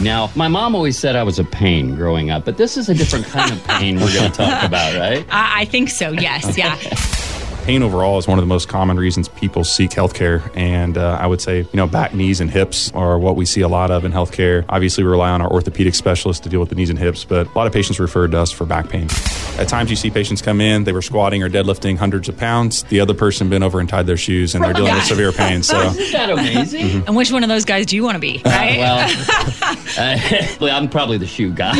Now, my mom always said I was a pain growing up, but this is a different kind of pain we're going to talk about, right? I I think so. Yes. Yeah. Pain overall is one of the most common reasons people seek healthcare. And uh, I would say, you know, back, knees, and hips are what we see a lot of in healthcare. Obviously, we rely on our orthopedic specialists to deal with the knees and hips, but a lot of patients referred to us for back pain. At times, you see patients come in, they were squatting or deadlifting hundreds of pounds. The other person bent over and tied their shoes, and they're dealing with severe pain. So, Isn't that amazing? and which one of those guys do you want to be? Right. Well, uh, well, I'm probably the shoe guy.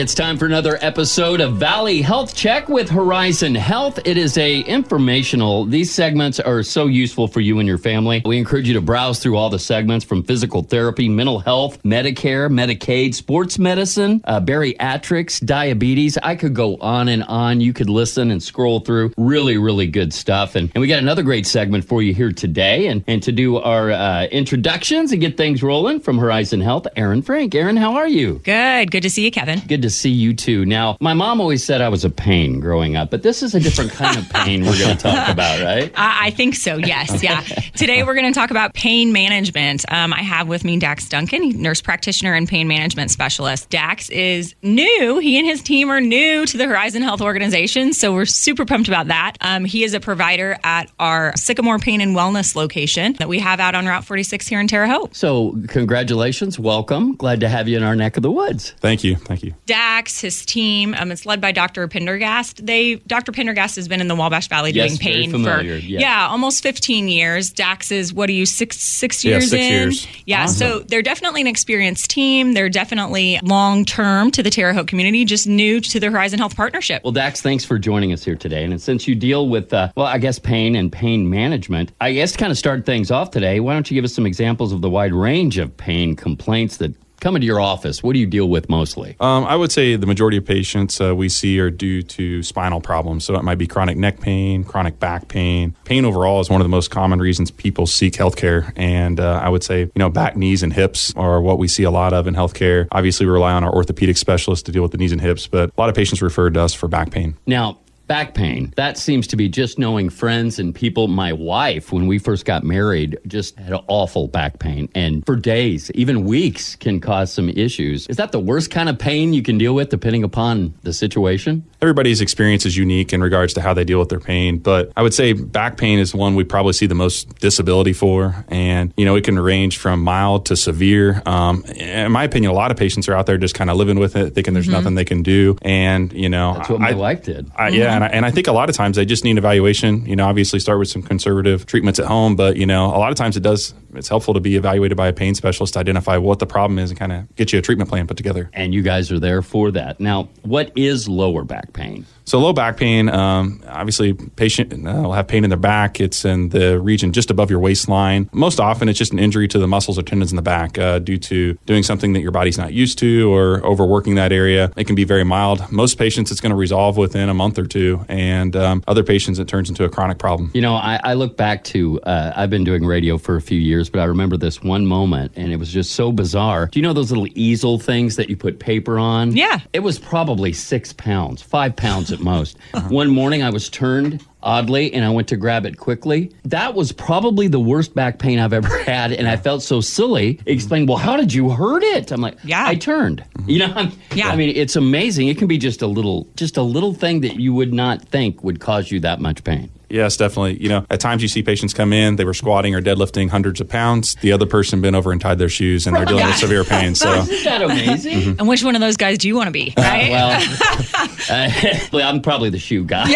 It's time for another episode of Valley Health Check with Horizon Health. It is a informational. These segments are so useful for you and your family. We encourage you to browse through all the segments from physical therapy, mental health, Medicare, Medicaid, sports medicine, uh, bariatrics, diabetes. I could go on and on. You could listen and scroll through. Really, really good stuff. And, and we got another great segment for you here today. And, and to do our uh, introductions and get things rolling from Horizon Health, Aaron Frank. Aaron, how are you? Good. Good to see you, Kevin. Good to see you too. Now, my mom always said I was a pain growing up, but this is a different kind of pain we're going to talk about, right? I I think so. Yes. Yeah. Today we're going to talk about pain management. Um, I have with me Dax Duncan, nurse practitioner and pain management specialist. Dax is new. He and his team are new to the Horizon Health organization, so we're super pumped about that. Um, he is a provider at our Sycamore Pain and Wellness location that we have out on Route 46 here in Terre Haute. So, congratulations, welcome. Glad to have you in our neck of the woods. thank you. Thank you. Dax, his team, um, it's led by Dr. Pendergast. They Dr. Pendergast has been in the Wabash Valley Yes, doing pain for yeah. almost 15 years. Dax is what are you six six Yeah, years six in? years. Yeah, so they're definitely an experienced team. They're definitely long term to the Terre Haute community, just new to the Horizon Health partnership. Well, Dax, thanks for joining us here today. And since you deal with, uh, well, I guess pain and pain management, I guess to kind of start things off today, why don't you give us some examples of the wide range of pain complaints that come into your office? What do you deal with mostly? Um, I would say the majority of patients uh, we see are due to spinal problems. So it might be chronic neck pain, chronic back pain. Pain overall is one of the most common reasons people seek healthcare. And uh, I would say, you know, back, knees, and hips are what we see a lot of in healthcare. Obviously, we rely on our orthopedic specialists to deal with the knees and hips, but a lot of patients referred to us for back pain. Now, back pain, that seems to be just knowing friends and people. My wife, when we first got married, just had awful back pain. And for days, even weeks, can cause some issues. Is that the worst kind of pain you can deal with depending upon the situation? Everybody's experience is unique in regards to how they deal with their pain, but I would say back pain is one we probably see the most disability for. And, you know, it can range from mild to severe. Um, in my opinion, a lot of patients are out there just kind of living with it, thinking there's nothing they can do. And, you know, That's what my I- wife did. I, yeah, and I, and I think a lot of times they just need evaluation. You know, obviously start with some conservative treatments at home, but you know, a lot of times it does. It's helpful to be evaluated by a pain specialist to identify what the problem is and kind of get you a treatment plan put together. and you guys are there for that. Now, what is lower back pain? So low back pain, um, obviously, patient uh, will have pain in their back. It's in the region just above your waistline. Most often, it's just an injury to the muscles or tendons in the back uh, due to doing something that your body's not used to or overworking that area. It can be very mild. Most patients, it's going to resolve within a month or two, and um, other patients, it turns into a chronic problem. You know, I, I look back to, uh, I've been doing radio for a few years, but I remember this one moment and it was just so bizarre. Do you know those little easel things that you put paper on? Yeah. It was probably six pounds, five pounds at most. Uh-huh. One morning I was turned oddly and I went to grab it quickly. That was probably the worst back pain I've ever had. And I felt so silly. Explained, well, how did you hurt it? I'm like, Yeah. I turned. Mm-hmm. You know, I'm, Yeah. I mean, it's amazing. It can be just a little, just a little thing that you would not think would cause you that much pain. Yes, definitely. You know, at times you see patients come in, they were squatting or deadlifting hundreds of pounds. The other person bent over and tied their shoes, and they're dealing with severe pain. So, Isn't that amazing? And which one of those guys do you want to be? Right? well, uh, well, I'm probably the shoe guy.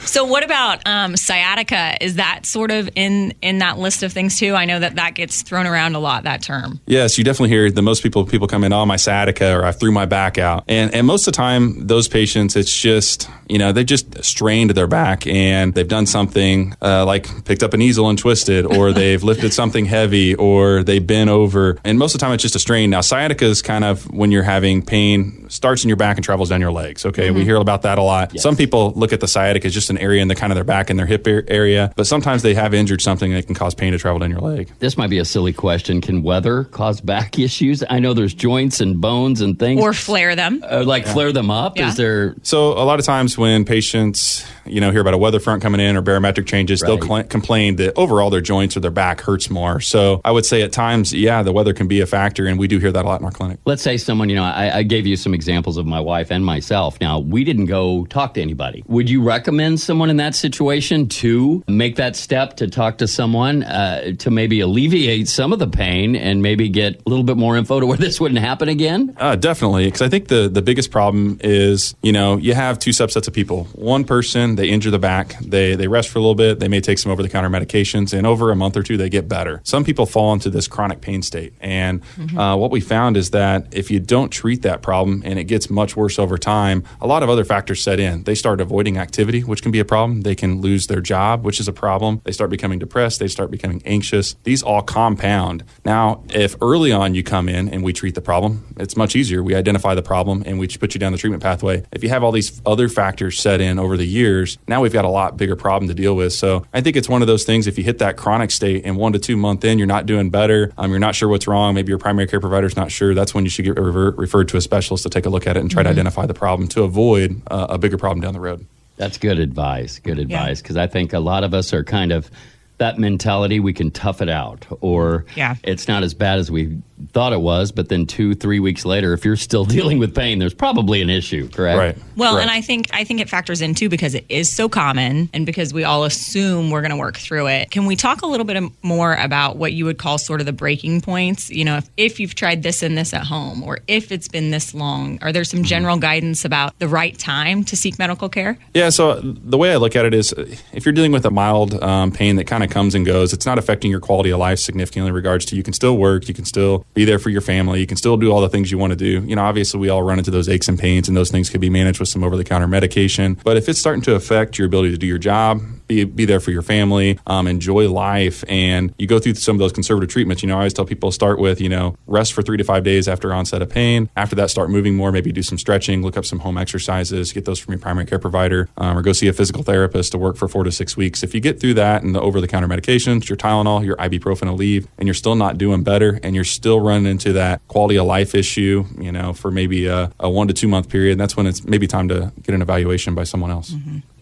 So what about um, sciatica? Is that sort of in in that list of things too? I know that that gets thrown around a lot. That term. yes, you definitely hear the most people people come in, oh, my sciatica, or I threw my back out, and and most of the time those patients, it's just you know they've just strained their back and they've done something uh, like picked up an easel and twisted, or they've lifted something heavy, or they bent over, and most of the time it's just a strain. Now sciatica is kind of when you're having pain starts in your back and travels down your legs. Okay, we hear about that a lot. Some people look at the sciatica as just an area in the kind of their back and their hip area, but sometimes they have injured something that can cause pain to travel down your leg. This might be a silly question. Can weather cause back issues? I know there's joints and bones and things. Or flare them. uh, like flare them up. Yeah. Is there? So a lot of times when patients, you know, hear about a weather front coming in or barometric changes, Right. they'll cl- complain that overall their joints or their back hurts more. So I would say at times, yeah, the weather can be a factor, and we do hear that a lot in our clinic. Let's say someone, you know, I, I gave you some examples of my wife and myself. Now, we didn't go talk to anybody. Would you recommend someone in that situation to make that step to talk to someone uh, to maybe alleviate some of the pain and maybe get a little bit more info to where this wouldn't happen again? Uh, definitely, because I think the the biggest problem is you know you have two subsets of people. One person they injure the back, they they rest for a little bit, they may take some over the counter medications, and over a month or two they get better. Some people fall into this chronic pain state, and uh, what we found is that if you don't treat that problem and it gets much worse over time, a lot of other factors set in. They start avoiding activity, which can be a problem. They can lose their job, which is a problem. They start becoming depressed. They start becoming anxious. These all compound. Now, if early on you come in and we treat the problem, it's much easier. We identify the problem and we put you down the treatment pathway. If you have all these other factors set in over the years, now we've got a lot bigger problem to deal with. So I think it's one of those things. If you hit that chronic state and one to two month in, you're not doing better. Um, you're not sure what's wrong. Maybe your primary care provider's not sure. That's when you should get rever- referred to a specialist to take a look at it and try to identify the problem to avoid uh, a bigger problem down the road. That's good advice. Good advice. Because I think a lot of us are kind of that mentality we can tough it out or Yeah. it's not as bad as we thought it was but then two three weeks later if you're still dealing with pain there's probably an issue correct Right. Well, Correct. and I think I think it factors in too because it is so common, and because we all assume we're going to work through it. Can we talk a little bit more about what you would call sort of the breaking points? You know, if, if you've tried this and this at home, or if it's been this long, are there some Mm-hmm. general guidance about the right time to seek medical care? Yeah, so the way I look at it is if you're dealing with a mild um, pain that kind of comes and goes, it's not affecting your quality of life significantly in regards to you can still work, you can still be there for your family, you can still do all the things you want to do. You know, obviously we all run into those aches and pains, and those things could be managed with some over the counter medication. But if it's starting to affect your ability to do your job, be, be there for your family, um, enjoy life, and you go through some of those conservative treatments. You know, I always tell people start with, you know, rest for three to five days after onset of pain. After that, start moving more, maybe do some stretching, look up some home exercises, get those from your primary care provider, um, or go see a physical therapist to work for four to six weeks. If you get through that and the over the counter medications, your Tylenol, your ibuprofen will leave, and you're still not doing better, and you're still running into that quality of life issue, you know, for maybe a, a one to two month period, that's when it's maybe time to get an evaluation by someone else.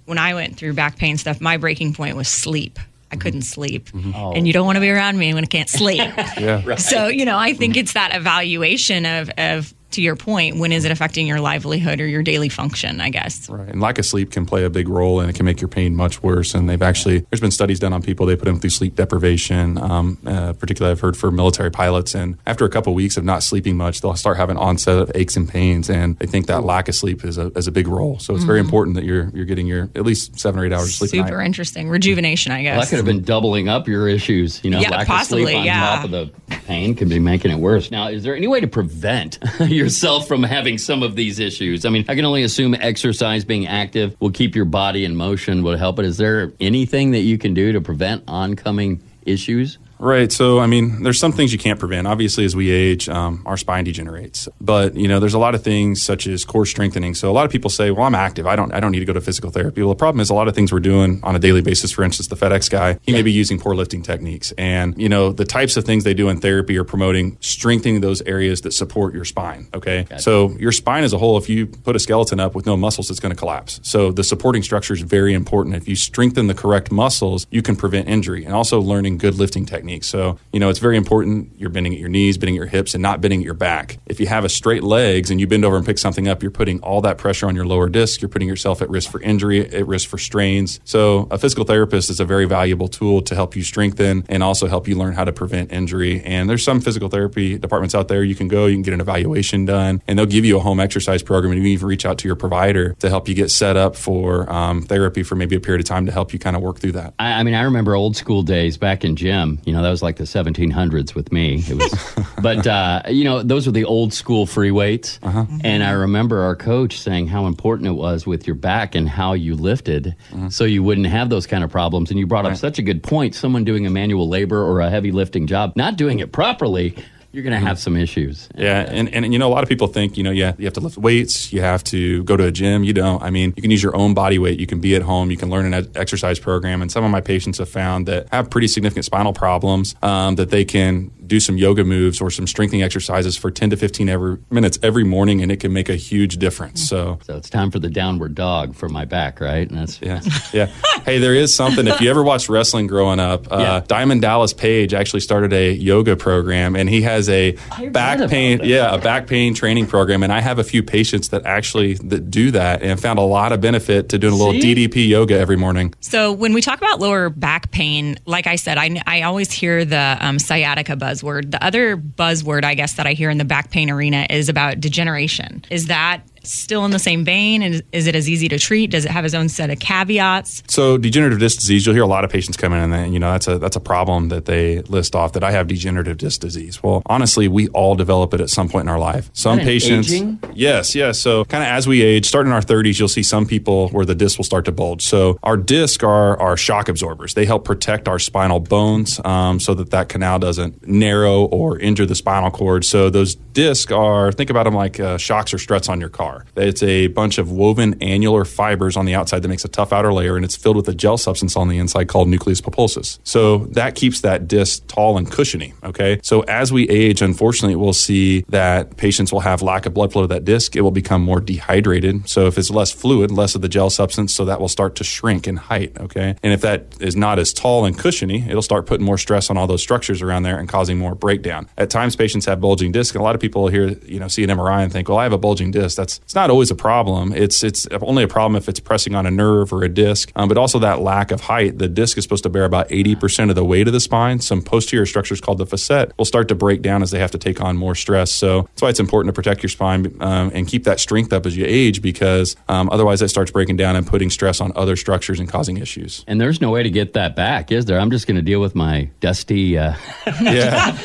When I went through back pain stuff, my breaking point was sleep. I couldn't sleep, Mm-hmm. and you don't want to be around me when I can't sleep. Yeah. So, you know, I think it's that evaluation of, of to your point, when is it affecting your livelihood or your daily function, I guess. Right. And lack of sleep can play a big role and it can make your pain much worse. And they've actually, there's been studies done on people, they put them through sleep deprivation, um, uh, particularly I've heard for military pilots. And after a couple of weeks of not sleeping much, they'll start having onset of aches and pains. And they think that lack of sleep is a, is a big role. So it's very important that you're, you're getting your at least seven or eight hours of sleep. Super night. interesting. Rejuvenation, I Well, that could have been doubling up your issues. You know, Yeah, lack possibly, of sleep on yeah. top of the pain could be making it worse. Now, is there any way to prevent yourself from having some of these issues? I mean, I can only assume exercise, being active, will keep your body in motion, will help. But is there anything that you can do to prevent oncoming issues? Right. So, I mean, there's some things you can't prevent. Obviously, as we age, um, our spine degenerates. But you know, there's a lot of things such as core strengthening. So, a lot of people say, "Well, I'm active. I don't. I don't need to go to physical therapy." Well, the problem is a lot of things we're doing on a daily basis. For instance, the FedEx guy, he may be using poor lifting techniques, and you know, the types of things they do in therapy are promoting strengthening those areas that support your spine. Okay. So, your spine as a whole, if you put a skeleton up with no muscles, it's going to collapse. So, the supporting structure is very important. If you strengthen the correct muscles, you can prevent injury, and also learning good lifting techniques. So, you know, it's very important you're bending at your knees, bending at your hips, and not bending at your back. If you have a straight legs and you bend over and pick something up, you're putting all that pressure on your lower disc. You're putting yourself at risk for injury, at risk for strains. So, a physical therapist is a very valuable tool to help you strengthen and also help you learn how to prevent injury. And there's some physical therapy departments out there you can go, you can get an evaluation done, and they'll give you a home exercise program, and you can even reach out to your provider to help you get set up for um, therapy for maybe a period of time to help you kind of work through that. I, I mean, I remember old school days back in gym. You know, that was like the 1700s with me. It was, but uh, you know, those were the old school free weights. Uh-huh. Mm-hmm. And I remember our coach saying how important it was with your back and how you lifted, mm-hmm. so you wouldn't have those kind of problems. And you brought up such a good point. Someone doing a manual labor or a heavy lifting job, not doing it properly, you're going to have some issues. Yeah, and, and you know a lot of people think you know yeah you have to lift weights, you have to go to a gym. You don't. I mean, you can use your own body weight. You can be at home. You can learn an exercise program. And some of my patients have found that have pretty significant spinal problems um, that they can do some yoga moves or some strengthening exercises for 10 to 15 every, minutes every morning, and it can make a huge difference. So, So it's time for the downward dog for my back, right? And that's yeah, yeah. Hey, there is something. If you ever watched wrestling growing up, uh, Yeah. Diamond Dallas Page actually started a yoga program, and he has a back pain, that. yeah, a back pain training program. And I have a few patients that actually that do that, and found a lot of benefit to doing a little See? DDP yoga every morning. So when we talk about lower back pain, like I said, I, I always hear the um, sciatica buzzword. The other buzzword, I guess, that I hear in the back pain arena is about degeneration. Is that still in the same vein? And is it as easy to treat? Does it have its own set of caveats? So degenerative disc disease, you'll hear a lot of patients come in and then, you know that's a that's a problem that they list off that I have degenerative disc disease. Well, honestly, we all develop it at some point in our life. Some patients, aging? yes, yes. So kind of as we age, starting in our 30s, you'll see some people where the disc will start to bulge. So our disc are our shock absorbers. They help protect our spinal bones um, so that that canal doesn't narrow or injure the spinal cord. So those discs are think about them like uh, shocks or struts on your car. It's a bunch of woven annular fibers on the outside that makes a tough outer layer, and it's filled with a gel substance on the inside called nucleus pulposus. So that keeps that disc tall and cushiony. Okay, so as we age, unfortunately, we'll see that patients will have lack of blood flow to that disc. It will become more dehydrated. So if it's less fluid, less of the gel substance, so that will start to shrink in height. Okay, and if that is not as tall and cushiony, it'll start putting more stress on all those structures around there and causing more breakdown. At times, patients have bulging disc, and a lot of people here, you know, see an MRI and think, "Well, I have a bulging disc. That's it's not always a problem. It's it's only a problem if it's pressing on a nerve or a disc, um, but also that lack of height. The disc is supposed to bear about eighty percent of the weight of the spine. Some posterior structures called the facet will start to break down as they have to take on more stress. So that's why it's important to protect your spine um, and keep that strength up as you age, because um, otherwise that starts breaking down and putting stress on other structures and causing issues. and there's no way to get that back, is there? I'm just going to deal with my dusty. Uh, Yeah.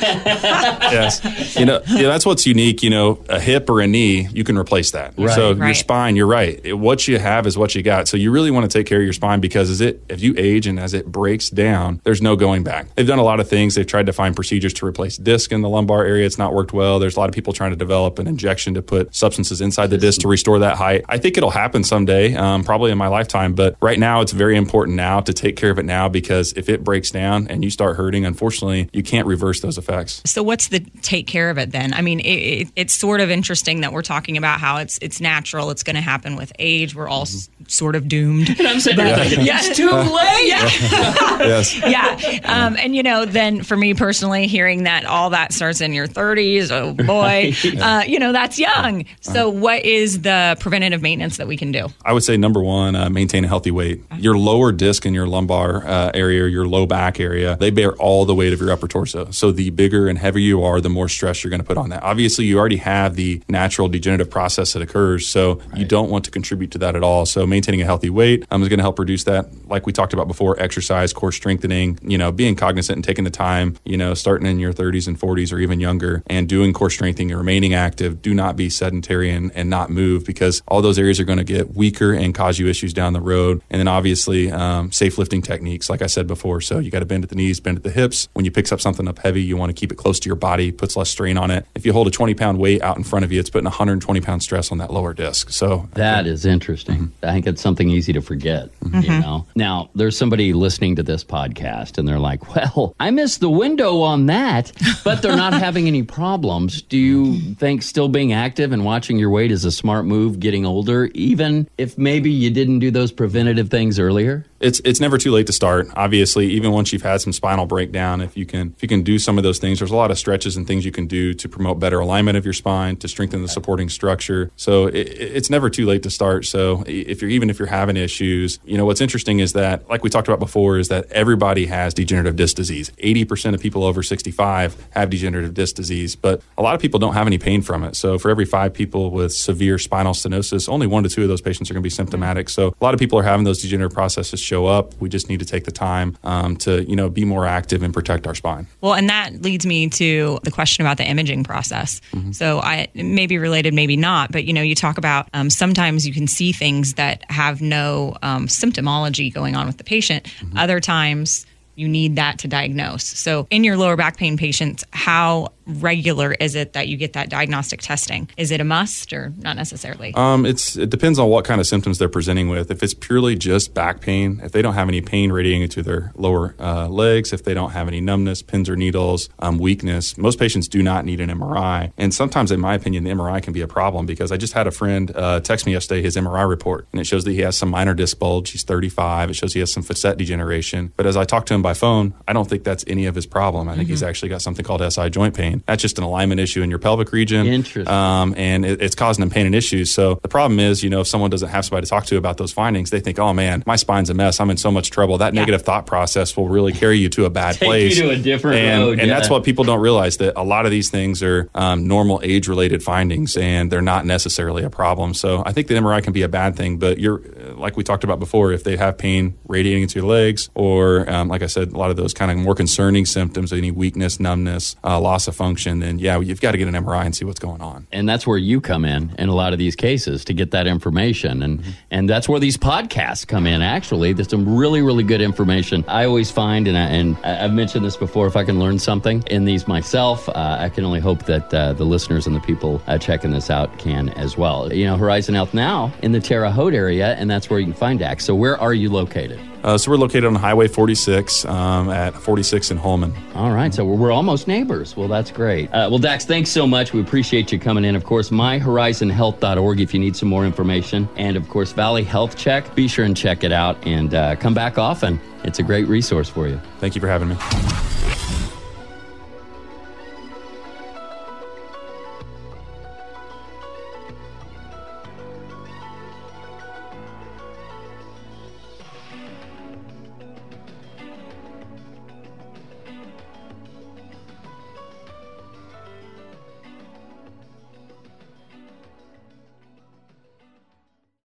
yes. You know, yeah, that's what's unique. You know, a hip or a knee, you can replace that. Right. So your spine, you're right. It- what you have is what you got. So you really want to take care of your spine because as it, if you age and as it breaks down, there's no going back. They've done a lot of things. They've tried to find procedures to replace disc in the lumbar area. It's not worked well. There's a lot of people trying to develop an injection to put substances inside the disc to restore that height. I think it'll happen someday, um, probably in my lifetime. But right now, it's very important now to take care of it now because if it breaks down and you start hurting, unfortunately, you can't reverse those effects. So what's the take care of it then? I mean, it, it, it's sort of interesting that we're talking about how it's it's natural. It's going to happen with age. We're all s- sort of doomed. and I'm sitting there thinking, it's too late. yes. yeah. Um, and, you know, then for me personally, hearing that all that starts in your 30s, oh boy, uh, you know, that's young. So, what is the preventative maintenance that we can do? I would say number one, uh, maintain a healthy weight. Your lower disc in your lumbar uh, area, your low back area, they bear all the weight of your upper torso. So the bigger and heavier you are, the more stress you're going to put on that. Obviously, you already have the natural degenerative process that occurs, so you don't want to contribute to that at all. So maintaining a healthy weight um, is going to help reduce that. Like we talked about before, exercise, core strengthening, you know, being cognizant and taking the time, you know, starting in your 30s and 40s or even younger and doing core strengthening and remaining active. Do not be sedentary and, and not move because all those areas are going to get weaker and cause you issues down the road. And then obviously, um, safe lifting techniques, like I said before. So you got to bend at the knees, bend at the hips. When you pick up something up heavy, you want to keep it close to your body, puts less strain on it. If you hold a 20 pound weight out in front of you, it's putting 120 pound stress on that lower disc. So That is interesting. Mm-hmm. I think it's something easy to forget, you mm-hmm. know. Now, there's somebody listening to this podcast and they're like, "Well, I missed the window on that," but they're not having any problems. Do you think still being active and watching your weight is a smart move getting older even if maybe you didn't do those preventative things earlier? It's it's never too late to start. Obviously, even once you've had some spinal breakdown, if you can if you can do some of those things, there's a lot of stretches and things you can do to promote better alignment of your spine, to strengthen the supporting structure. So it, it's never too late to start. So if you're even if you're having issues, you know what's interesting is that, like we talked about before, is that everybody has degenerative disc disease. Eighty percent of people over 65 have degenerative disc disease, but a lot of people don't have any pain from it. So for every five people with severe spinal stenosis, only one to two of those patients are going to be symptomatic. So a lot of people are having those degenerative processes show up. We just need to take the time um, to you know be more active and protect our spine. Well, and that leads me to the question about the imaging process. So, I it may be related, maybe not, but you know, you talk about um, sometimes you can see things that have no um, symptomology going on with the patient. Other times, you need that to diagnose. So, in your lower back pain patients, how regular is it that you get that diagnostic testing? Is it a must or not necessarily? Um, it's it depends on what kind of symptoms they're presenting with. If it's purely just back pain, if they don't have any pain radiating into their lower uh, legs, if they don't have any numbness, pins or needles, um, weakness, most patients do not need an MRI. And sometimes, in my opinion, the MRI can be a problem because I just had a friend uh, text me yesterday his MRI report, and it shows that he has some minor disc bulge. He's 35. It shows he has some facet degeneration. But as I talked to him by phone, I don't think that's any of his problem. I think mm-hmm. he's actually got something called SI joint pain. That's just an alignment issue in your pelvic region. Interesting. Um, and it, it's causing him pain and issues. So the problem is, you know, if someone doesn't have somebody to talk to about those findings, they think, oh man, my spine's a mess. I'm in so much trouble. That yeah. negative thought process will really carry you to a bad Take place. You to a different and, road. And yeah. that's what people don't realize that a lot of these things are um, normal age related findings and they're not necessarily a problem. So I think the MRI can be a bad thing, but you're, like we talked about before, if they have pain radiating into your legs or, um, like I said, a lot of those kind of more concerning symptoms, any weakness, numbness, uh, loss of function, then yeah, you've got to get an MRI and see what's going on. And that's where you come in in a lot of these cases to get that information. And, mm-hmm. and that's where these podcasts come in, actually. There's some really, really good information. I always find, and, I, and I've mentioned this before, if I can learn something in these myself, uh, I can only hope that uh, the listeners and the people uh, checking this out can as well. You know, Horizon Health now in the Terre Haute area, and that's where you can find Dax. So where are you located? Uh, so we're located on Highway 46 um, at 46 in Hulman. All right, so we're, we're almost neighbors. Well, that's great. Uh, well, Dax, thanks so much. We appreciate you coming in. Of course, myhorizonhealth.org if you need some more information, and of course, Valley Health Check. Be sure and check it out and uh, come back often. It's a great resource for you. Thank you for having me.